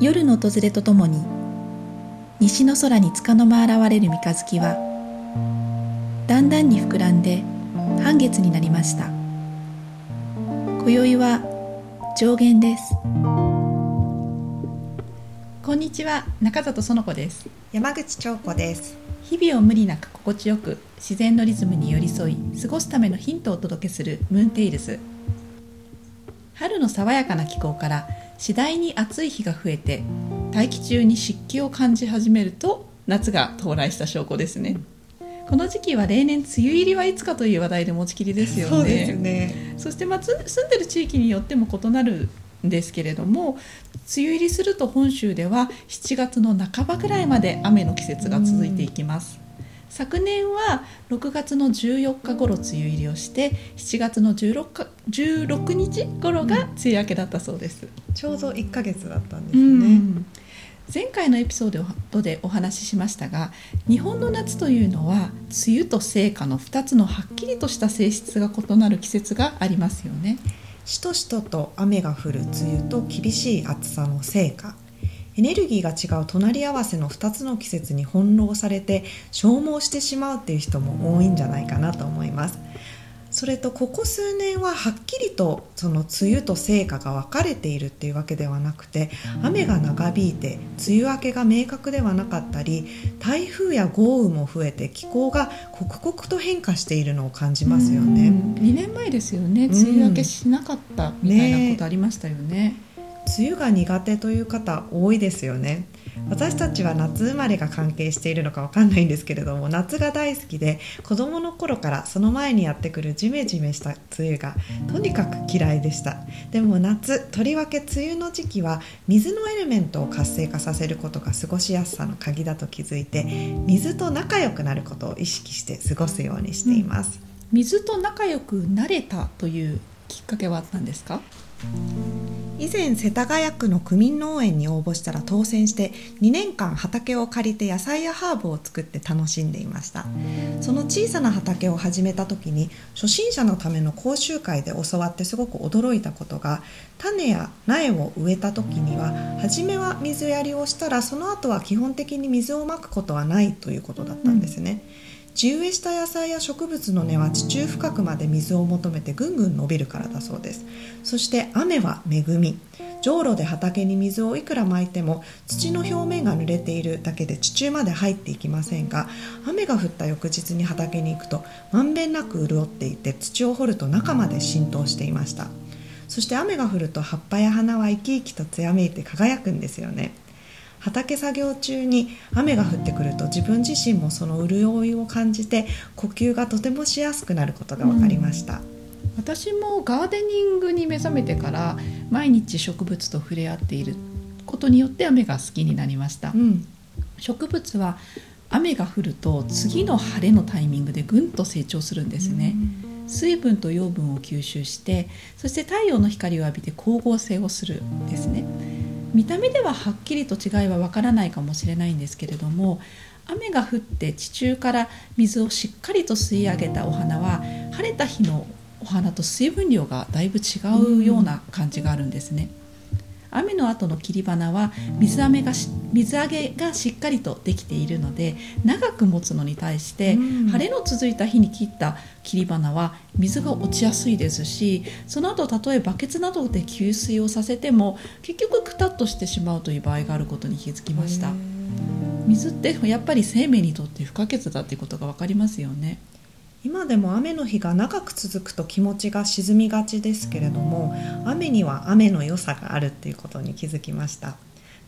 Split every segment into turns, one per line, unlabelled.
夜の訪れとともに西の空に束の間現れる三日月はだんだんに膨らんで半月になりました。今宵は上限です。こんにちは中里園子です。
山口彫子です。
日々を無理なく心地よく自然のリズムに寄り添い過ごすためのヒントをお届けするムーンテイルズ春の爽やかな気候から次第に暑い日が増えて大気中に湿気を感じ始めると夏が到来した証拠ですね。この時期は例年梅雨入りはいつかという話題で持ちきりですよね。
そうですね。
そしてまあ住んでる地域によっても異なるんですけれども梅雨入りすると本州では7月の半ばぐらいまで雨の季節が続いていきます。昨年は6月の14日頃梅雨入りをして7月の 16, か16日頃が梅雨明けだったそうです。
ちょうど1ヶ月だったんですね、
前回のエピソードでお話ししましたが日本の夏というのは梅雨と盛夏の2つのはっきりとした性質が異なる季節がありますよね
しとしとと雨が降る梅雨と厳しい暑さのせいか。エネルギーが違う隣り合わせの2つの季節に翻弄されて消耗してしまうっていう人も多いんじゃないかなと思います。それとここ数年ははっきりとその梅雨と盛夏が分かれているっていうわけではなくて雨が長引いて梅雨明けが明確ではなかったり台風や豪雨も増えて気候が刻々と変化しているのを感じますよね。
2年前ですよね。梅雨明けしなかったみたいなことありましたよね。ね
梅雨が苦手という方多いですよね私たちは夏生まれが関係しているのかわかんないんですけれども夏が大好きで子供の頃からその前にやってくるジメジメした梅雨がとにかく嫌いでした。でも夏とりわけ梅雨の時期は水のエレメントを活性化させることが過ごしやすさの鍵だと気づいて水と仲良くなることを意識して過ごすようにしています、うん、
水と仲良くなれたというきっかけはあったんですか？
以前世田谷区の区民農園に応募したら当選して2年間畑を借りて野菜やハーブを作って楽しんでいました。その小さな畑を始めた時に初心者のための講習会で教わってすごく驚いたことが種や苗を植えた時には初めは水やりをしたらその後は基本的に水をまくことはないということだったんですね、うん地植えした野菜や植物の根は地中深くまで水を求めてぐんぐん伸びるからだそうです。そして雨は恵み。じょうろで畑に水をいくらまいても土の表面が濡れているだけで地中まで入っていきませんが雨が降った翌日に畑に行くとまんべんなく潤っていて土を掘ると中まで浸透していました。そして雨が降ると葉っぱや花は生き生きと艶めいて輝くんですよね。畑作業中に雨が降ってくると自分自身もその潤いを感じて呼吸がとてもしやすくなることが分かりました、うん、
私もガーデニングに目覚めてから毎日植物と触れ合っていることによって雨が好きになりました、うん、植物は雨が降ると次の晴れのタイミングでぐんと成長するんですね、うん、水分と養分を吸収してそして太陽の光を浴びて光合成をするんですね見た目でははっきりと違いはわからないかもしれないんですけれども雨が降って地中から水をしっかりと吸い上げたお花は晴れた日のお花と水分量がだいぶ違うような感じがあるんですね。雨の後の切り花は水飴が水揚げがしっかりとできているので長く持つのに対して晴れの続いた日に切った切り花は水が落ちやすいですしその後たとえバケツなどで給水をさせても結局くたっとしてしまうという場合があることに気づきました。水ってやっぱり生命にとって不可欠だっていうことが分かりますよね
今でも雨の日が長く続くと気持ちが沈みがちですけれども雨には雨の良さがあるっていうことに気づきました。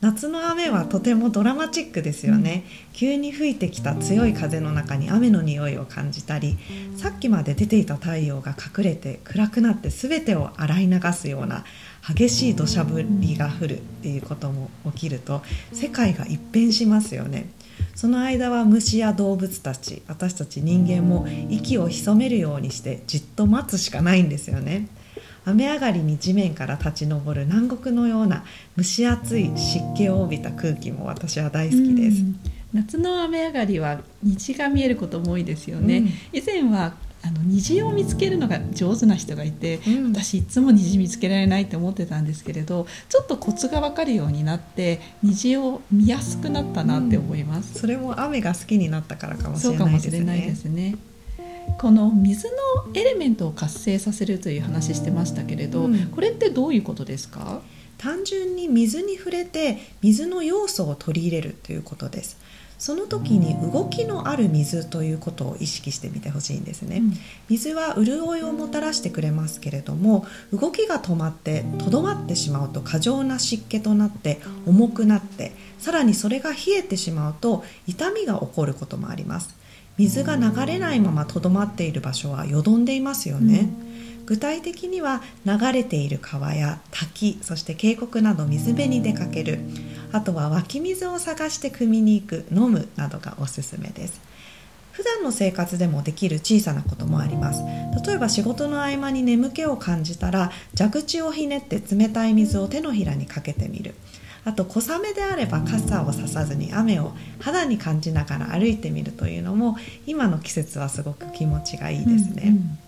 夏の雨はとてもドラマチックですよね、急に吹いてきた強い風の中に雨の匂いを感じたりさっきまで出ていた太陽が隠れて暗くなって全てを洗い流すような激しい土砂降りが降るっていうことも起きると世界が一変しますよねその間は虫や動物たち私たち人間も息を潜めるようにしてじっと待つしかないんですよね。雨上がりに地面から立ち上る南国のような蒸し暑い湿気を帯びた空気も私は大好きです。
夏の雨上がりは虹が見えることも多いですよね、うん、以前はあの虹を見つけるのが上手な人がいて、うん、私いつも虹見つけられないって思ってたんですけれどちょっとコツが分かるようになって虹を見やすくなったなって思います、
うん、それも雨が好きになったからかもしれないですね。そうかもしれないですね。
この水のエレメントを活性させるという話してましたけれど、うん、これってどういうことですか？
単純に水に触れて水の要素を取り入れるということですその時に動きのある水ということを意識してみてほしいんですね、うん、水は潤いをもたらしてくれますけれども動きが止まってとどまってしまうと過剰な湿気となって重くなってさらにそれが冷えてしまうと痛みが起こることもあります。水が流れないままとどまっている場所はよどんでいますよね、うん。具体的には流れている川や滝そして渓谷など水辺に出かけるあとは湧き水を探して汲みに行く飲むなどがおすすめです。普段の生活でもできる小さなこともあります。例えば仕事の合間に眠気を感じたら蛇口をひねって冷たい水を手のひらにかけてみる。あと小雨であれば傘をささずに雨を肌に感じながら歩いてみるというのも今の季節はすごく気持ちがいいですね。うんうん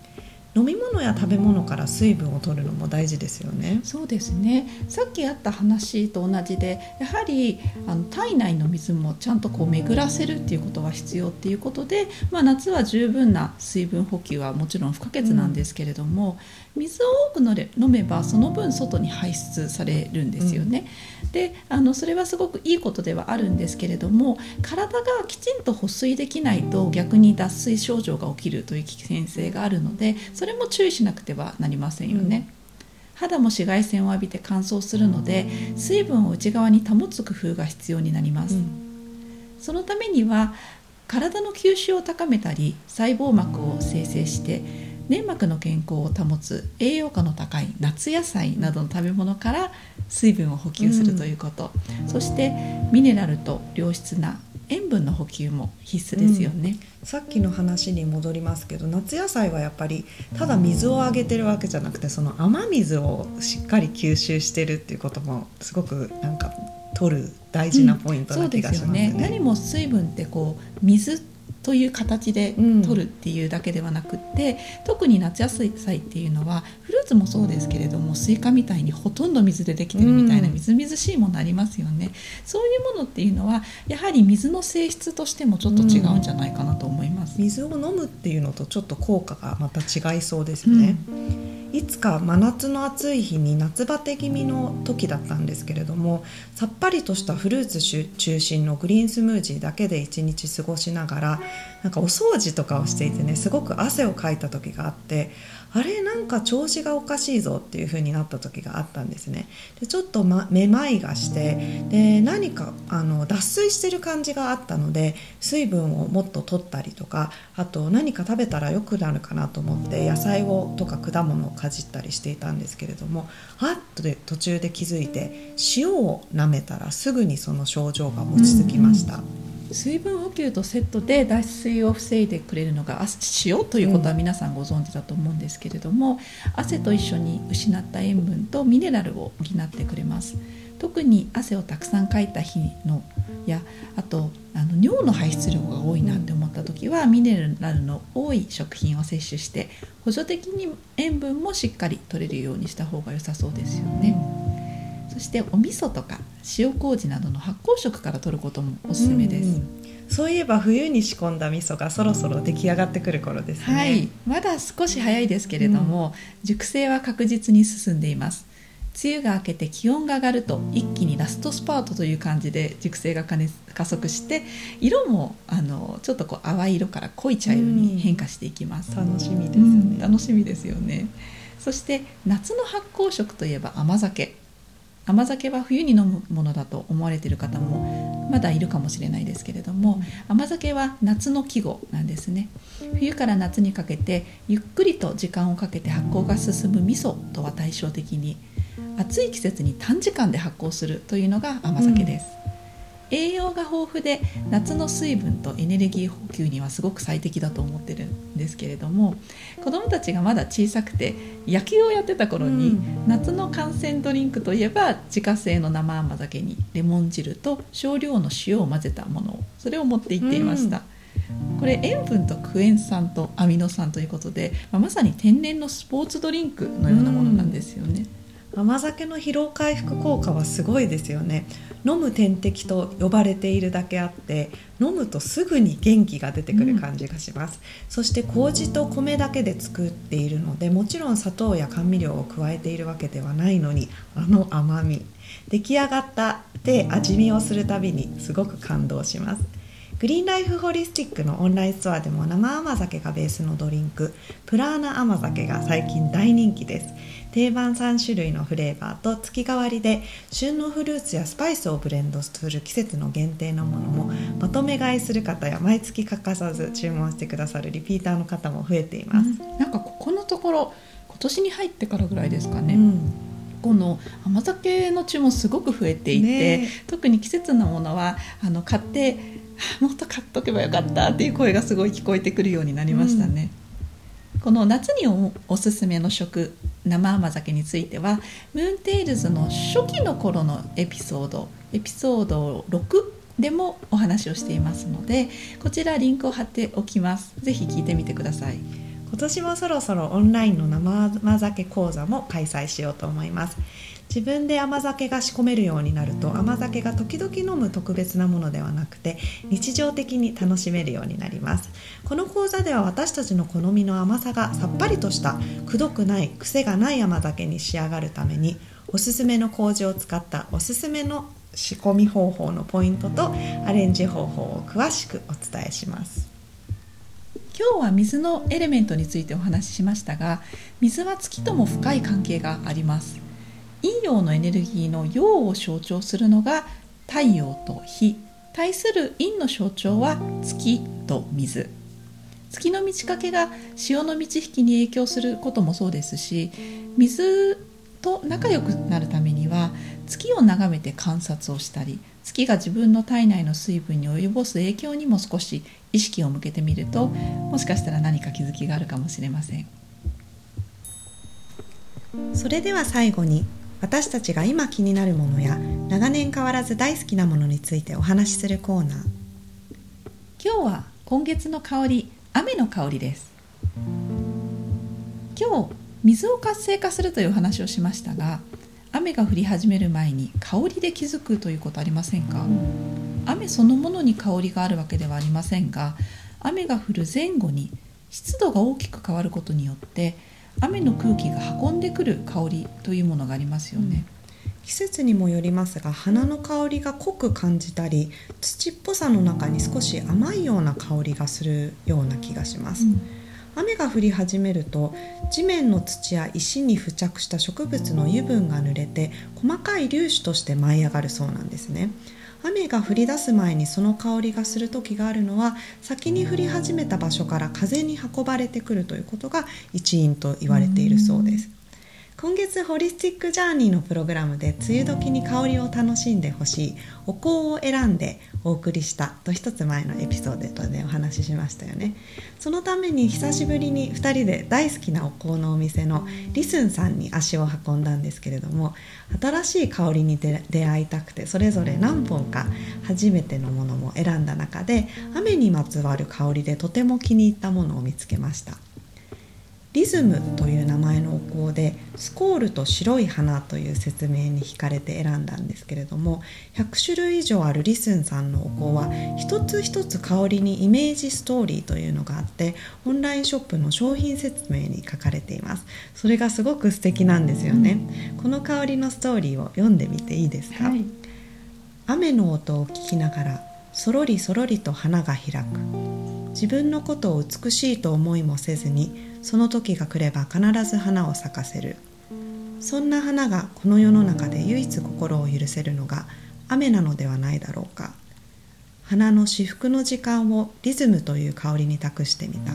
飲み物や食べ物から水分を取るのも大事ですよね。
そうですね。さっきあった話と同じで、やはりあの体内の水もちゃんとこう巡らせるっていうことは必要っていうことで、まあ夏は十分な水分補給はもちろん不可欠なんですけれども、うん、水を多く飲めばその分外に排出されるんですよね。うん、で、あのそれはすごくいいことではあるんですけれども、体がきちんと保水できないと逆に脱水症状が起きるという危険性があるので。それも注意しなくてはなりませんよね。うん。肌も紫外線を浴びて乾燥するので水分を内側に保つ工夫が必要になります、うん、そのためには体の吸収を高めたり細胞膜を生成して粘膜の健康を保つ栄養価の高い夏野菜などの食べ物から水分を補給するということ、うん、そしてミネラルと良質な塩分の補給も必須ですよね、
うん、さっきの話に戻りますけど夏野菜はやっぱりただ水をあげてるわけじゃなくてその雨水をしっかり吸収してるっていうこともすごくなんか取る大事なポイントな気がしますね。うん、
ね。何も水分ってこう水という形で取るっていうだけではなくって、うん、特に夏野菜っていうのはフルーツもそうですけれどもスイカみたいにほとんど水でできてるみたいなみずみずしいものありますよね、うん、そういうものっていうのはやはり水の性質としてもちょっと違うんじゃないかなと思います、
うん、水を飲むっていうのとちょっと効果がまた違いそうですね、いつか真夏の暑い日に夏バテ気味の時だったんですけれどもさっぱりとしたフルーツ中心のグリーンスムージーだけで一日過ごしながらなんかお掃除とかをしていてねすごく汗をかいた時があってあれなんか調子がおかしいぞっていう風になった時があったんですねでちょっと、ま、めまいがしてで何かあの脱水してる感じがあったので水分をもっと取ったりとかあと何か食べたら良くなるかなと思って野菜をとか果物をかじったりしていたんですけれどもあっとで途中で気づいて塩を舐めたらすぐにその症状が落ち着きました。
水分補給とセットで脱水を防いでくれるのが塩ということは皆さんご存知だと思うんですけれども、汗と一緒に失った塩分とミネラルを補ってくれます特に汗をたくさんかいた日のやあとあの尿の排出量が多いなって思った時はミネラルの多い食品を摂取して補助的に塩分もしっかり取れるようにした方が良さそうですよね。そしてお味噌とか塩麹などの発酵食から取ることもおすすめです、うんうん、
そういえば冬に仕込んだ味噌がそろそろ出来上がってくる頃ですね。
はい。まだ少し早いですけれども、うん、熟成は確実に進んでいます。梅雨が明けて気温が上がると一気にラストスパートという感じで熟成が加速して色もあのちょっとこう淡い色から濃い茶色に変化していきます、
楽しみですね、
楽しみですよね。そして夏の発酵食といえば甘酒甘酒は冬に飲むものだと思われている方もまだいるかもしれないですけれども甘酒は夏の季語なんですね。冬から夏にかけてゆっくりと時間をかけて発酵が進む味噌とは対照的に暑い季節に短時間で発酵するというのが甘酒です、栄養が豊富で夏の水分とエネルギー補給にはすごく最適だと思ってるんですけれども子どもたちがまだ小さくて野球をやってた頃に、うん、夏の観戦ドリンクといえば自家製の生甘酒にレモン汁と少量の塩を混ぜたものをそれを持って行っていました。うんこれ塩分とクエン酸とアミノ酸ということで、まあ、まさに天然のスポーツドリンクのようなものなんですよね。
甘酒の疲労回復効果はすごいですよね飲む点滴と呼ばれているだけあって飲むとすぐに元気が出てくる感じがします、うん、そして麹と米だけで作っているのでもちろん砂糖や甘味料を加えているわけではないのにあの甘み。出来上がったで味見をするたびにすごく感動します。グリーンライフホリスティックのオンラインストアでも生甘酒がベースのドリンクプラーナ甘酒が最近大人気です。定番3種類のフレーバーと月替わりで旬のフルーツやスパイスをブレンドする季節の限定のものもまとめ買いする方や毎月欠かさず注文してくださるリピーターの方も増えています、
うん、なんかここのところ今年に入ってからぐらいですかね、うんこの甘酒の注文すごく増えていて、ね、特に季節のものはあの買ってもっと買っとけばよかったっていう声がすごい聞こえてくるようになりましたね。うん、この夏におすすめの食生甘酒についてはムーンテイルズの初期の頃のエピソードエピソード6でもお話をしていますのでこちらリンクを貼っておきます。ぜひ聞いてみてください
今年もそろそろオンラインの生甘酒講座も開催しようと思います。自分で甘酒が仕込めるようになると甘酒が時々飲む特別なものではなくて日常的に楽しめるようになります。この講座では私たちの好みの甘さがさっぱりとしたくどくない癖がない甘酒に仕上がるためにおすすめの麹を使ったおすすめの仕込み方法のポイントとアレンジ方法を詳しくお伝えします。
今日は水のエレメントについてお話ししましたが水は月とも深い関係があります。陰陽のエネルギーの陽を象徴するのが太陽と火。対する陰の象徴は月と水。月の満ち欠けが潮の満ち引きに影響することもそうですし水と仲良くなるため月を眺めて観察をしたり月が自分の体内の水分に及ぼす影響にも少し意識を向けてみるともしかしたら何か気づきがあるかもしれません。
それでは最後に私たちが今気になるものや長年変わらず大好きなものについてお話しするコーナー。
今日は今月の香り雨の香りです。今日水を活性化するという話をしましたが雨が降り始める前に香りで気づくということありませんか、雨そのものに香りがあるわけではありませんが雨が降る前後に湿度が大きく変わることによって雨の空気が運んでくる香りというものがありますよね、
うん、季節にもよりますが花の香りが濃く感じたり土っぽさの中に少し甘いような香りがするような気がします、うん雨が降り始めると地面の土や石に付着した植物の油分が濡れて細かい粒子として舞い上がるそうなんですね。雨が降り出す前にその香りがする時があるのは先に降り始めた場所から風に運ばれてくるということが一因と言われているそうです。今月ホリスティックジャーニーのプログラムで梅雨時に香りを楽しんでほしいお香を選んでお送りしたと一つ前のエピソードでお話ししましたよね。そのために久しぶりに2人で大好きなお香のお店のリスンさんに足を運んだんですけれども新しい香りに出会いたくてそれぞれ何本か初めてのものも選んだ中で雨にまつわる香りでとても気に入ったものを見つけました。リズムという名前のお香でスコールと白い花という説明に惹かれて選んだんですけれども100種類以上あるリスンさんのお香は一つ一つ香りにイメージストーリーというのがあってオンラインショップの商品説明に書かれています。それがすごく素敵なんですよね、うん、この香りのストーリーを読んでみていいですか、はい、雨の音を聞きながらそろりそろりと花が開く自分のことを美しいと思いもせずにその時が来れば必ず花を咲かせる。そんな花がこの世の中で唯一心を許せるのが雨なのではないだろうか。花の至福の時間をリズムという香りに託してみた。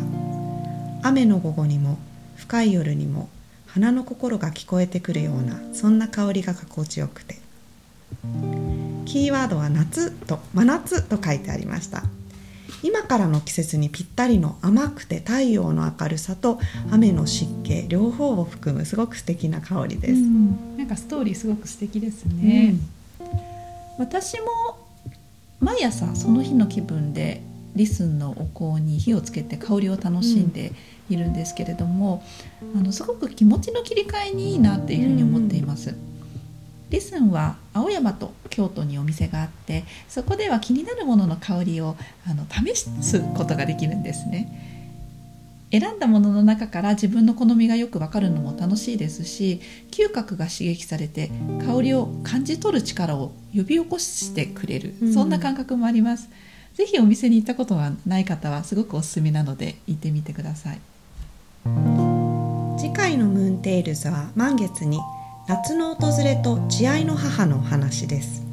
雨の午後にも深い夜にも花の心が聞こえてくるようなそんな香りが心地よくて。キーワードは夏と真夏と書いてありました。今からの季節にぴったりの甘くて太陽の明るさと雨の湿気両方を含むすごく素敵な香りです、う
ん、なんかストーリーすごく素敵ですね、うん、私も毎朝その日の気分でリスンのお香に火をつけて香りを楽しんでいるんですけれども、うん、あのすごく気持ちの切り替えにいいなっていうふうに思っています。うん、リスンは青山と京都にお店があってそこでは気になるものの香りをあの試すことができるんですね。選んだものの中から自分の好みがよくわかるのも楽しいですし嗅覚が刺激されて香りを感じ取る力を呼び起こしてくれる、うん、そんな感覚もあります。ぜひお店に行ったことがない方はすごくおすすめなので行ってみてください
次回のムーンテイルズは満月に夏の訪れと慈愛の母の話です。